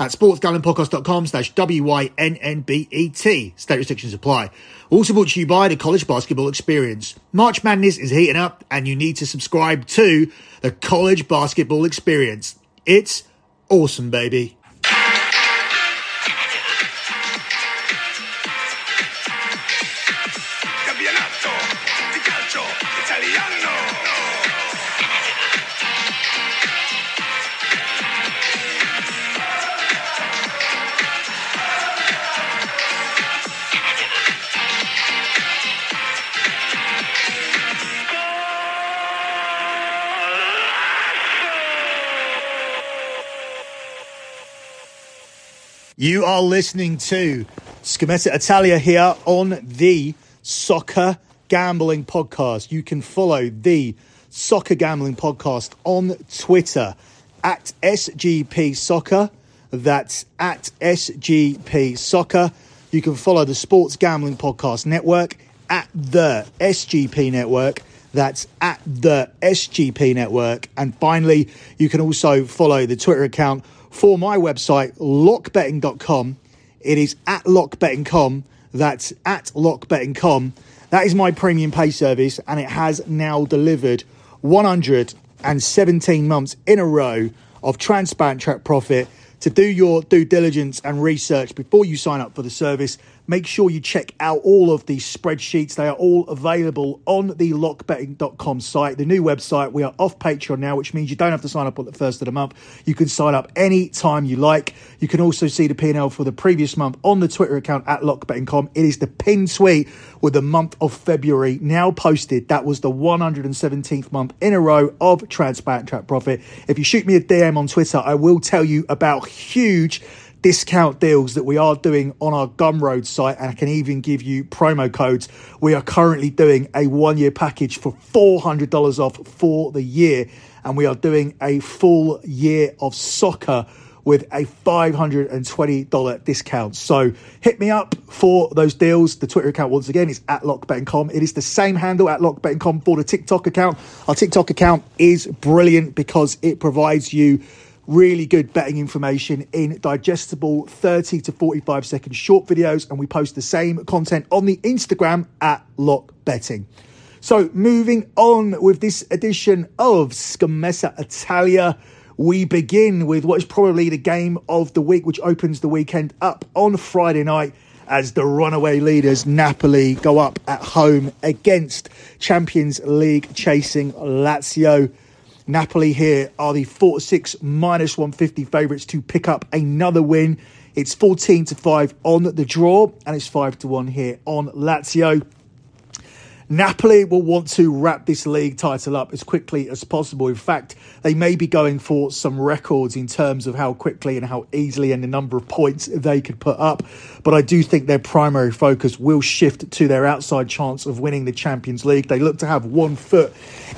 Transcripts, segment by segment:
at sportsgamblingpodcast.com slash W-Y-N-N-B-E-T. State restrictions apply. Also brought to you by the College Basketball Experience. March Madness is heating up and you need to subscribe to the College Basketball Experience. It's awesome, baby. Italiano. You are listening to Scommessa Italia here on the Soccer Gambling Podcast. You can follow the Soccer Gambling Podcast on Twitter at SGP Soccer. That's at SGP Soccer. You can follow the Sports Gambling Podcast Network at the SGP Network. That's at the SGP Network. And finally, you can also follow the Twitter account for my website, lockbetting.com. It is at lockbetting.com. That's at lockbetting.com. That is my premium pay service, and it has now delivered 117 months in a row of transparent track profit. To do your due diligence and research before you sign up for the service, make sure you check out all of these spreadsheets. They are all available on the lockbetting.com site, the new website. We are off Patreon now, which means you don't have to sign up on the first of the month. You can sign up any time you like. You can also see the P&L for the previous month on the Twitter account at lockbetting.com. It is the pin tweet with the month of February now posted. That was the 117th month in a row of transparent track profit. If you shoot me a DM on Twitter, I will tell you about huge discount deals that we are doing on our Gumroad site, and I can even give you promo codes. We are currently doing a one year package for $400 off for the year, and we are doing a full year of soccer with a $520 discount. So hit me up for those deals. The Twitter account, once again, is at lockbetting.com. It is the same handle at lockbetting.com for the TikTok account. Our TikTok account is brilliant because it provides you really good betting information in digestible 30 to 45 second short videos and we post the same content on the instagram at lock betting so moving on with this edition of scommessa italia we begin with what is probably the game of the week which opens the weekend up on friday night as the runaway leaders Napoli go up at home against Champions League chasing Lazio. Napoli here are the 46 minus 150 favourites to pick up another win. It's 14 to 5 on the draw, and it's 5 to 1 here on Lazio. Napoli will want to wrap this league title up as quickly as possible. In fact, they may be going for some records in terms of how quickly and how easily and the number of points they could put up. But I do think their primary focus will shift to their outside chance of winning the Champions League. They look to have one foot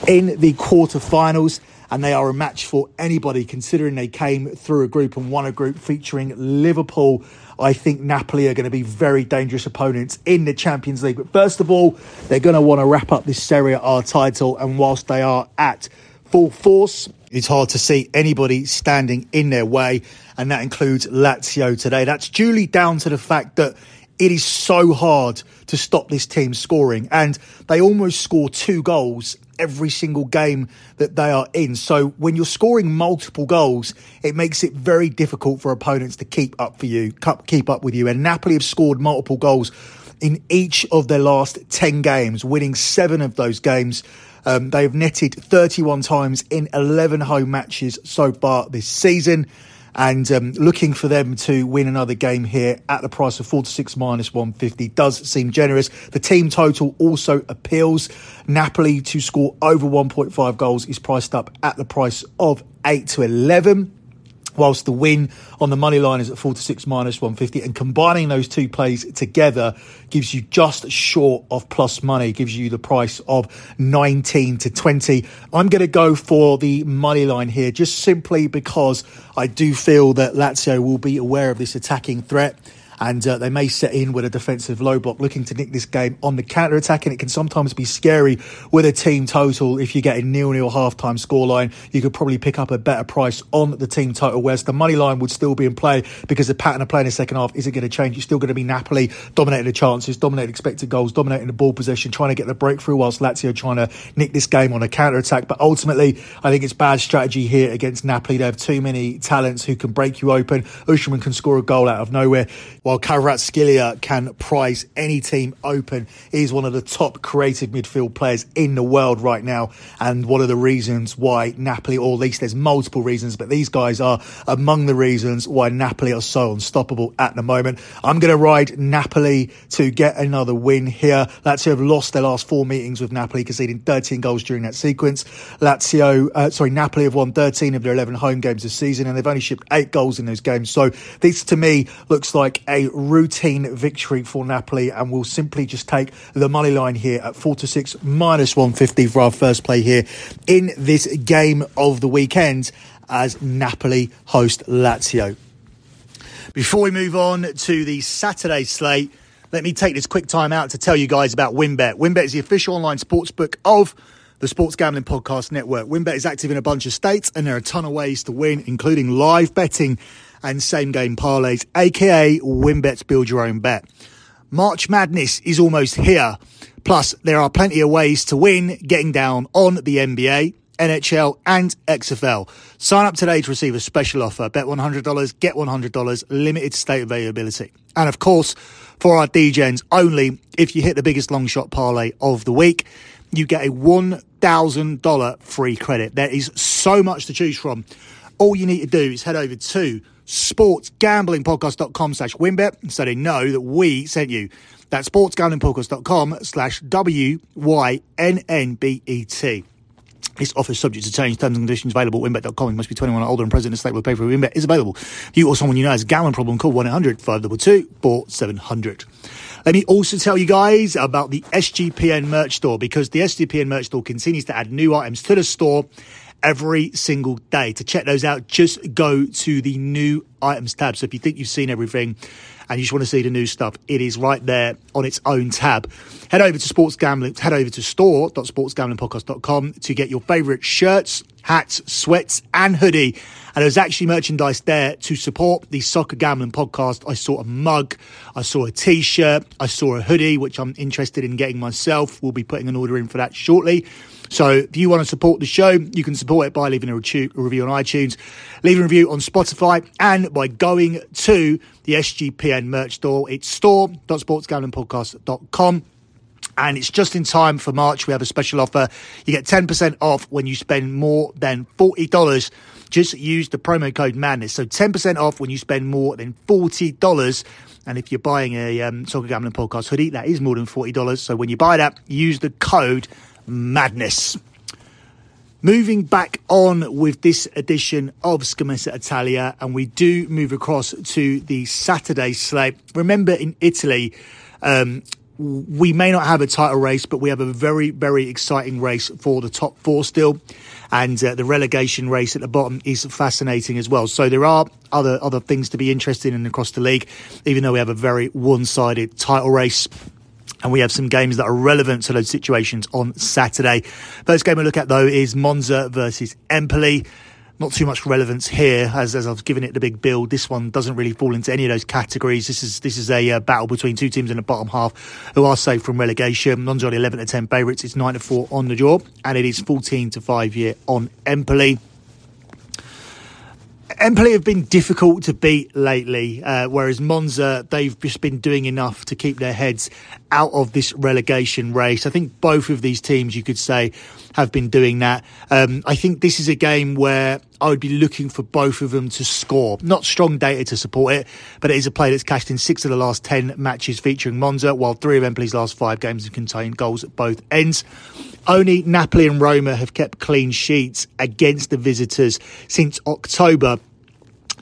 in the quarterfinals and they are a match for anybody considering they came through a group and won a group featuring Liverpool. I think Napoli are going to be very dangerous opponents in the Champions League. But first of all, they're going to want to wrap up this Serie A title, and whilst they are at full force, it's hard to see anybody standing in their way, and that includes Lazio today. That's duly down to the fact that it is so hard to stop this team scoring, and they almost score two goals every single game that they are in. So when you're scoring multiple goals, it makes it very difficult for opponents to keep up for you, keep up with you. And Napoli have scored multiple goals in each of their last 10 games, winning seven of those games. Um, they have netted 31 times in 11 home matches so far this season and um, looking for them to win another game here at the price of 4 to 6 minus 150 does seem generous. The team total also appeals. Napoli to score over 1.5 goals is priced up at the price of 8 to 11. Whilst the win on the money line is at 4 to 6 minus 150 and combining those two plays together gives you just short of plus money gives you the price of 19 to 20 i'm going to go for the money line here just simply because i do feel that lazio will be aware of this attacking threat and uh, they may set in with a defensive low block looking to nick this game on the counter attack and it can sometimes be scary with a team total if you get a nil-nil half-time scoreline. You could probably pick up a better price on the team total whereas the money line would still be in play because the pattern of play in the second half isn't going to change. It's still going to be Napoli dominating the chances dominating expected goals dominating the ball possession trying to get the breakthrough whilst Lazio trying to nick this game on a counter attack but ultimately I think it's bad strategy here against Napoli. They have too many talents who can break you open. Osimhen can score a goal out of nowhere while Kvaratskhelia can prize any team open. He's one of the top creative midfield players in the world right now, and one of the reasons why Napoli, or at least there's multiple reasons, but these guys are among the reasons why Napoli are so unstoppable at the moment. I'm going to ride Napoli to get another win here. Lazio have lost their last four meetings with Napoli, conceding 13 goals during that sequence. Lazio, uh, sorry, Napoli have won 13 of their 11 home games this season, and they've only shipped eight goals in those games. So this, to me, looks like a routine victory for Napoli, and we'll simply just take the money line here at 4 to 6 minus 150 for our first play here in this game of the weekend as Napoli host Lazio. Before we move on to the Saturday slate, let me take this quick time out to tell you guys about WynnBET. WynnBET is the official online sportsbook of the Sports Gambling Podcast Network. WynnBET is active in a bunch of states, and there are a ton of ways to win, including live betting and same game parlays, aka WynnBET's Build Your Own Bet. March Madness is almost here. Plus, there are plenty of ways to win getting down on the NBA, NHL, and XFL. Sign up today to receive a special offer. Bet $100, get $100, limited state availability. And of course, for our DJs only, if you hit the biggest long shot parlay of the week, you get a $1,000 free credit. There is so much to choose from. All you need to do is head over to sportsgamblingpodcast.com slash wynnbet so they know that we sent you. That's sportsgamblingpodcast.com slash W-Y-N-N-B-E-T. This offer is subject to change. Terms and conditions available at wynnbet.com. You must be 21 or older and present in a state where pay for wynnbet is available. If you or someone you know has a gambling problem, call 1-800-522-4700. Let me also tell you guys about the SGPN merch store because the SGPN merch store continues to add new items to the store every single day. To check those out, just go to the new items tab. So if you think you've seen everything and you just want to see the new stuff, it is right there on its own tab. Head over to sports gambling, head over to store.sportsgamblingpodcast.com to get your favorite shirts, hats, sweats, and hoodie. And there's actually merchandise there to support the Soccer Gambling podcast. I saw a mug, I saw a t shirt, I saw a hoodie, which I'm interested in getting myself. We'll be putting an order in for that shortly. So if you want to support the show, you can support it by leaving a, review on iTunes, leaving a review on Spotify, and by going to the SGPN merch store. It's store.sportsgamblingpodcast.com. And it's just in time for March. We have a special offer. You get 10% off when you spend more than $40. Just use the promo code madness. So 10% off when you spend more than $40. And if you're buying a um, Soccer Gambling Podcast hoodie, that is more than $40. So when you buy that, use the code madness. Moving back on with this edition of Scommessa Italia, and we do move across to the Saturday slate. Remember, in Italy, um, we may not have a title race, but we have a very, very exciting race for the top four still. And uh, the relegation race at the bottom is fascinating as well. So there are other other things to be interested in across the league, even though we have a very one sided title race. And we have some games that are relevant to those situations on Saturday. First game we look at though is Monza versus Empoli not too much relevance here as, as I've given it the big build. This one doesn't really fall into any of those categories. This is this is a uh, battle between two teams in the bottom half who are safe from relegation. Monza are 11 to 10 favourites. It's 9 to 4 on the draw and it is 14 to 5 here on Empoli. Empoli have been difficult to beat lately, uh, whereas Monza, they've just been doing enough to keep their heads out of this relegation race. I think both of these teams, you could say, have been doing that. Um, I think this is a game where I would be looking for both of them to score. Not strong data to support it, but it is a play that's cashed in six of the last 10 matches featuring Monza, while three of Empoli's last five games have contained goals at both ends. Only Napoli and Roma have kept clean sheets against the visitors since October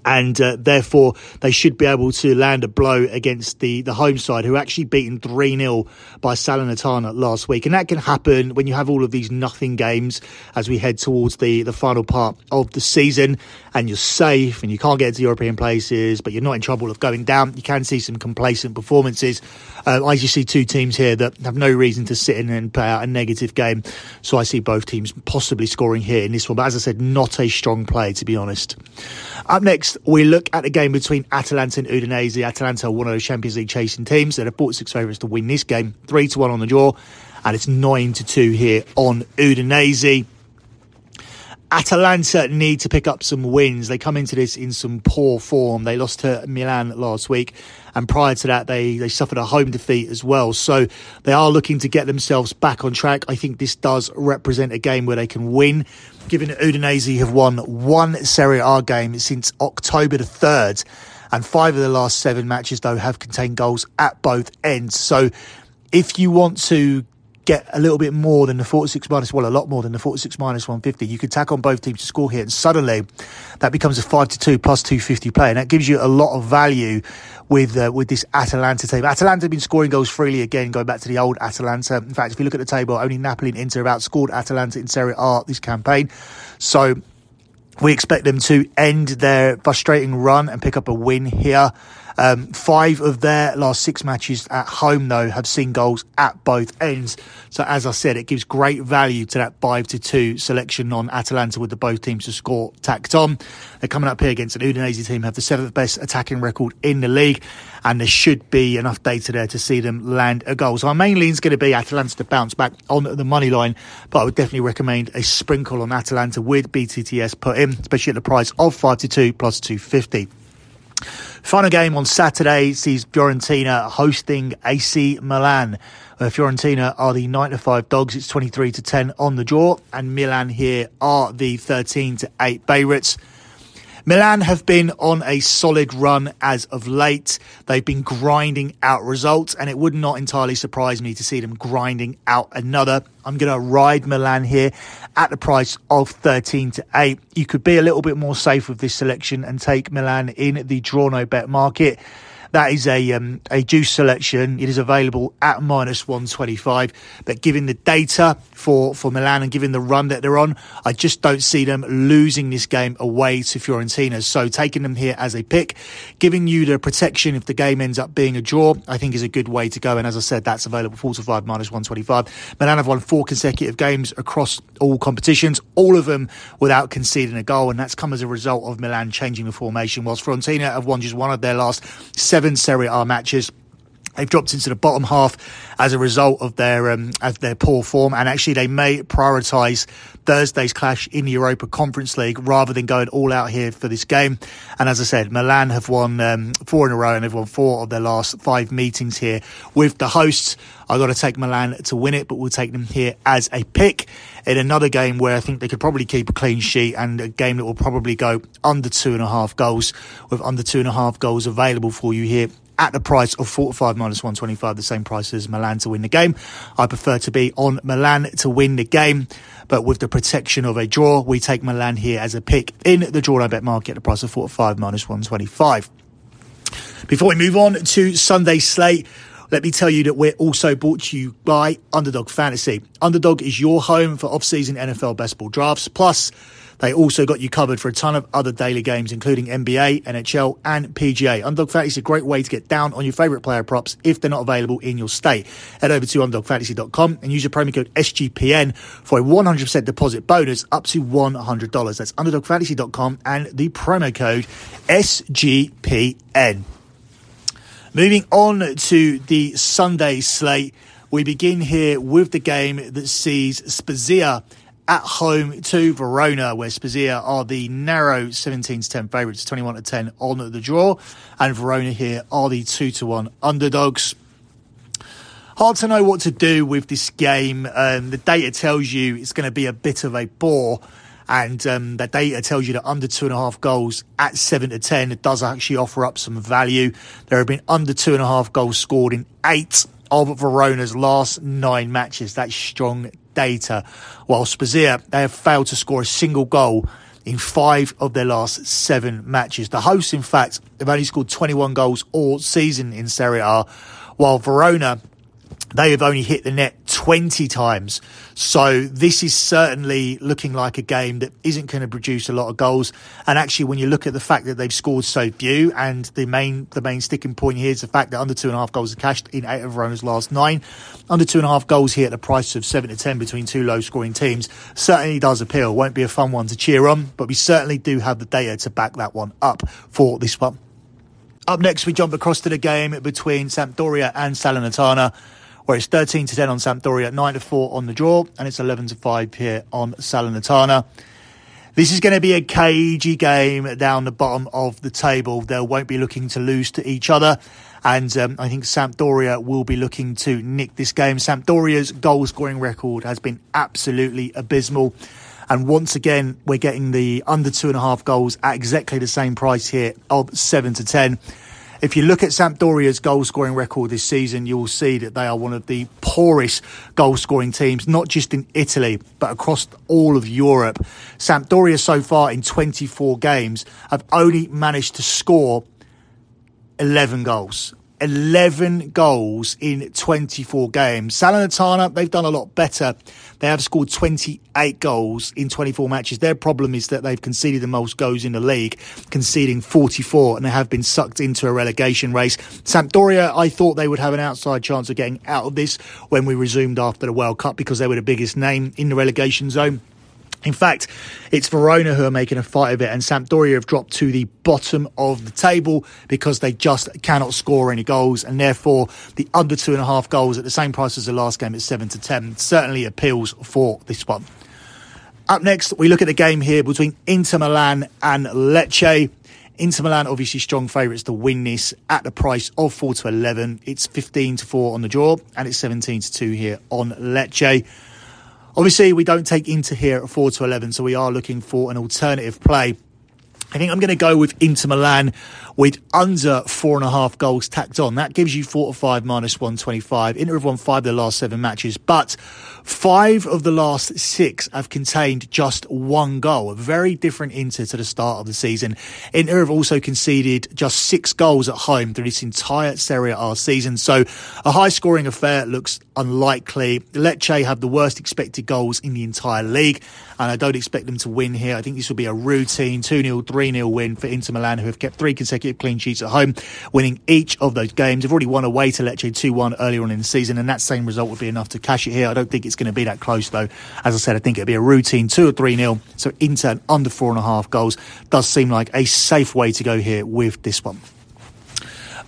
and uh, therefore they should be able to land a blow against the, the home side, who actually beaten 3 0 by Salernitana last week. And that can happen when you have all of these nothing games as we head towards the, the final part of the season and you're safe and you can't get to European places, but you're not in trouble of going down. You can see some complacent performances. Uh, I just see two teams here that have no reason to sit in and play out a negative game. So I see both teams possibly scoring here in this one. But as I said, not a strong play, to be honest. Up next, we look at the game between Atalanta and Udinese. Atalanta, one of those Champions League chasing teams. They're the 46 favourites to win this game, 3 to 1 on the draw, and it's 9 to 2 here on Udinese. Atalanta need to pick up some wins. They come into this in some poor form. They lost to Milan last week, and prior to that, they, they suffered a home defeat as well. So they are looking to get themselves back on track. I think this does represent a game where they can win, given that Udinese have won one Serie A game since October the 3rd, and five of the last seven matches, though, have contained goals at both ends. So if you want to get a little bit more than the 46 minus, well, a lot more than the 46 minus 150. You could tack on both teams to score here, and suddenly that becomes a 5 to 2 plus 250 play, and that gives you a lot of value with uh, with this Atalanta team. Atalanta have been scoring goals freely again, going back to the old Atalanta. In fact, if you look at the table, only Napoli and Inter have outscored Atalanta in Serie A this campaign. So we expect them to end their frustrating run and pick up a win here. Um, five of their last six matches at home, though, have seen goals at both ends. So, as I said, it gives great value to that five to two selection on Atalanta with the both teams to score tacked on. They're coming up here against an Udinese team, have the seventh best attacking record in the league, and there should be enough data there to see them land a goal. So, our main lean is going to be Atalanta to bounce back on the money line, but I would definitely recommend a sprinkle on Atalanta with BTTS put in, especially at the price of five to two plus two fifty. Final game on Saturday sees Fiorentina hosting AC Milan. Uh, Fiorentina are the 9 to 5 dogs. It's 23 to 10 on the draw, and Milan here are the 13 to 8 favourites. Milan have been on a solid run as of late. They've been grinding out results, and it would not entirely surprise me to see them grinding out another. I'm going to ride Milan here at the price of 13 to 8. You could be a little bit more safe with this selection and take Milan in the draw no bet market. That is a um, a juice selection. It is available at minus 125. But given the data for, for Milan and given the run that they're on, I just don't see them losing this game away to Fiorentina. So taking them here as a pick, giving you the protection if the game ends up being a draw, I think is a good way to go. And as I said, that's available 4 to 5 minus 125. Milan have won four consecutive games across all competitions, all of them without conceding a goal. And that's come as a result of Milan changing the formation, whilst Fiorentina have won just one of their last seven seven Serie A matches. They've dropped into the bottom half as a result of their um, of their poor form, and actually they may prioritise Thursday's clash in the Europa Conference League rather than going all out here for this game. And as I said, Milan have won um, four in a row and they've won four of their last five meetings here with the hosts. I got to take Milan to win it, but we'll take them here as a pick in another game where I think they could probably keep a clean sheet and a game that will probably go under two and a half goals with under two and a half goals available for you here at the price of 45 minus 125, the same price as Milan to win the game. I prefer to be on Milan to win the game, but with the protection of a draw, we take Milan here as a pick in the draw I bet market at the price of 45 minus 125. Before we move on to Sunday slate, let me tell you that we're also brought to you by Underdog Fantasy. Underdog is your home for off-season NFL best ball drafts. Plus, they also got you covered for a ton of other daily games, including NBA, NHL, and PGA. Underdog Fantasy is a great way to get down on your favourite player props if they're not available in your state. Head over to underdogfantasy.com and use your promo code SGPN for a 100% deposit bonus up to $100. That's underdogfantasy.com and the promo code SGPN. Moving on to the Sunday slate, we begin here with the game that sees Spezia at home to Verona, where Spezia are the narrow 17 to 10 favourites, 21 to 10 on the draw, and Verona here are the 2 to 1 underdogs. Hard to know what to do with this game. Um, the data tells you it's going to be a bit of a bore and um, the data tells you that under two and a half goals at seven to ten, it does actually offer up some value. There have been under two and a half goals scored in eight of Verona's last nine matches. That's strong data. While Spezia, they have failed to score a single goal in five of their last seven matches. The hosts, in fact, have only scored 21 goals all season in Serie A, while Verona they have only hit the net 20 times. So this is certainly looking like a game that isn't going to produce a lot of goals. And actually, when you look at the fact that they've scored so few, and the main the main sticking point here is the fact that under two and a half goals are cashed in eight of Verona's last nine, under two and a half goals here at the price of seven to ten between two low scoring teams certainly does appeal. Won't be a fun one to cheer on, but we certainly do have the data to back that one up for this one. Up next, we jump across to the game between Sampdoria and Salernitana where it's 13 to 10 on Sampdoria, 9 to 4 on the draw, and it's 11 to 5 here on Salernitana. This is going to be a cagey game down the bottom of the table. They won't be looking to lose to each other. And um, I think Sampdoria will be looking to nick this game. Sampdoria's goal scoring record has been absolutely abysmal. And once again, we're getting the under two and a half goals at exactly the same price here of seven to 10. If you look at Sampdoria's goal scoring record this season, you will see that they are one of the poorest goal scoring teams, not just in Italy, but across all of Europe. Sampdoria so far in 24 games have only managed to score 11 goals. 11 goals in 24 games. Salernitana, they've done a lot better. They have scored 28 goals in 24 matches. Their problem is that they've conceded the most goals in the league, conceding 44, and they have been sucked into a relegation race. Sampdoria, I thought they would have an outside chance of getting out of this when we resumed after the World Cup because they were the biggest name in the relegation zone. In fact, it's Verona who are making a fight of it, and Sampdoria have dropped to the bottom of the table because they just cannot score any goals, and therefore the under two and a half goals at the same price as the last game at seven to ten certainly appeals for this one. Up next, we look at the game here between Inter Milan and Lecce. Inter Milan, obviously strong favourites to win this at the price of 4 to 11. It's 15 to 4 on the draw, and it's 17 to 2 here on Lecce. Obviously, we don't take Inter here at 4 to 11, so we are looking for an alternative play. I think I'm going to go with Inter Milan with under four and a half goals tacked on. That gives you four to five minus 125. Inter have won five of the last seven matches, but five of the last six have contained just one goal. A very different Inter to the start of the season. Inter have also conceded just six goals at home through this entire Serie A season. So a high scoring affair looks unlikely. Lecce have the worst expected goals in the entire league, and I don't expect them to win here. I think this will be a routine 2 0, 3 0 win for Inter Milan, who have kept three consecutive clean sheets at home, winning each of those games. They've already won away to Lecce 2 1 earlier on in the season, and that same result would be enough to cash it here. I don't think it's going to be that close, though. As I said, I think it'll be a routine 2 or 3 0. So Inter under 4.5 goals does seem like a safe way to go here with this one.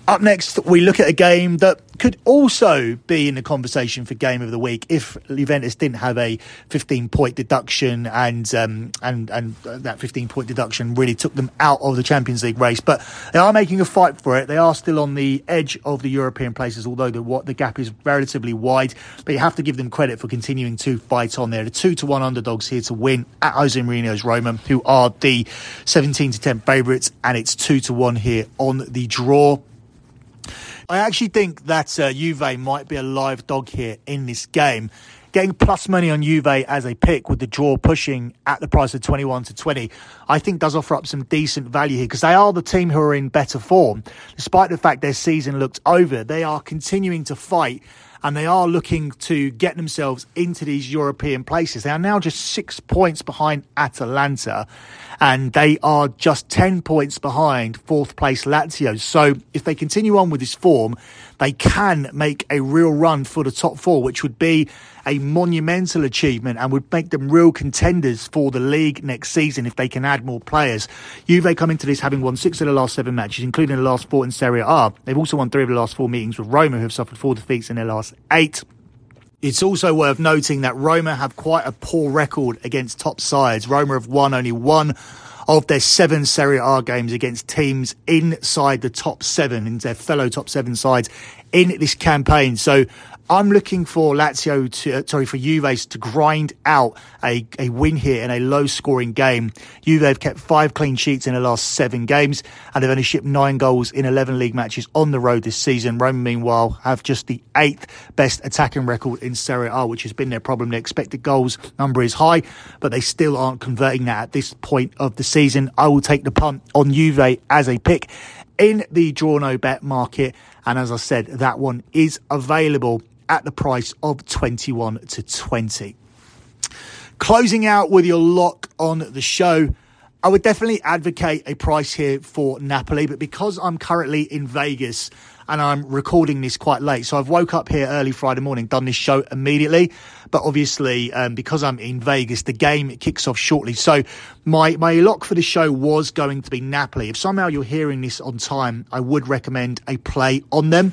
Up next, we look at a game that could also be in the conversation for game of the week if Juventus didn't have a 15 point deduction and um, and and that 15 point deduction really took them out of the Champions League race. But they are making a fight for it. They are still on the edge of the European places, although the what the gap is relatively wide. But you have to give them credit for continuing to fight on there. The two to one underdogs here to win at Jose Mourinho's Roma, who are the 17 to 10 favourites, and it's two to one here on the draw. I actually think that uh, Juve might be a live dog here in this game. Getting plus money on Juve as a pick with the draw pushing at the price of 21 to 20, I think does offer up some decent value here because they are the team who are in better form. Despite the fact their season looked over, they are continuing to fight and they are looking to get themselves into these European places. They are now just six points behind Atalanta and they are just 10 points behind fourth place Lazio. So if they continue on with this form, they can make a real run for the top four, which would be a monumental achievement and would make them real contenders for the league next season if they can add more players. Juve come into this having won six of the last seven matches, including the last four in Serie A. They've also won three of the last four meetings with Roma, who have suffered four defeats in their last eight. It's also worth noting that Roma have quite a poor record against top sides. Roma have won only one of their seven Serie A games against teams inside the top seven, in their fellow top seven sides in this campaign. So I'm looking for Lazio to, uh, sorry, for Juve to grind out a, a win here in a low scoring game. Juve have kept five clean sheets in the last seven games and they've only shipped nine goals in 11 league matches on the road this season. Roma, meanwhile, have just the eighth best attacking record in Serie A, which has been their problem. The expected goals number is high, but they still aren't converting that at this point of the season. I will take the punt on Juve as a pick in the draw no bet market. And as I said, that one is available at the price of 21 to 20. Closing out with your lock on the show, I would definitely advocate a price here for Napoli, but because I'm currently in Vegas and I'm recording this quite late, so I've woke up here early Friday morning, done this show immediately. But obviously, um, because I'm in Vegas, the game kicks off shortly. So my my lock for the show was going to be Napoli. If somehow you're hearing this on time, I would recommend a play on them.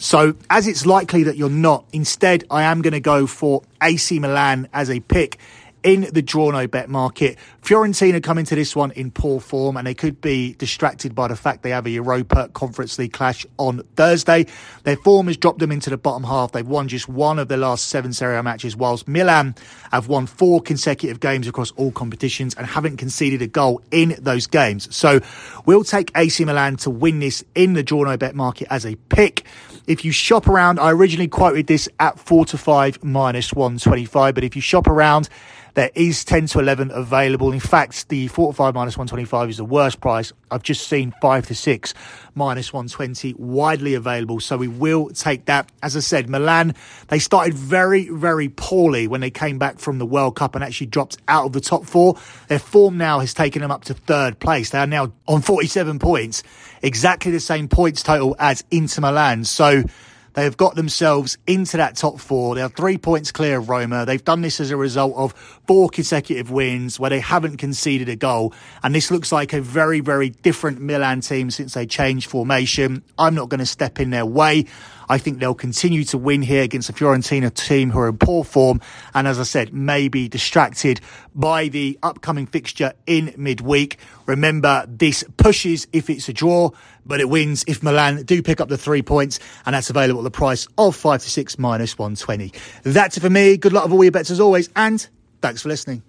So, as it's likely that you're not, instead, I am going to go for AC Milan as a pick in the draw no bet market. Fiorentina come into this one in poor form and they could be distracted by the fact they have a Europa Conference League clash on Thursday. Their form has dropped them into the bottom half. They've won just one of their last seven Serie A matches, whilst Milan have won four consecutive games across all competitions and haven't conceded a goal in those games. So we'll take AC Milan to win this in the draw no bet market as a pick. If you shop around, I originally quoted this at four to five minus 125, but if you shop around, there is 10 to 11 available. In fact, the 45 minus 125 is the worst price. I've just seen 5 to 6 minus 120 widely available. So we will take that. As I said, Milan, they started very, very poorly when they came back from the World Cup and actually dropped out of the top four. Their form now has taken them up to third place. They are now on 47 points, exactly the same points total as Inter Milan. So they have got themselves into that top four. They are three points clear of Roma. They've done this as a result of four consecutive wins where they haven't conceded a goal. And this looks like a very, very different Milan team since they changed formation. I'm not going to step in their way. I think they'll continue to win here against a Fiorentina team who are in poor form. And as I said, may be distracted by the upcoming fixture in midweek. Remember, this pushes if it's a draw, but it wins if Milan do pick up the three points. And that's available at the price of five to six minus 120. That's it for me. Good luck with all your bets as always. And thanks for listening.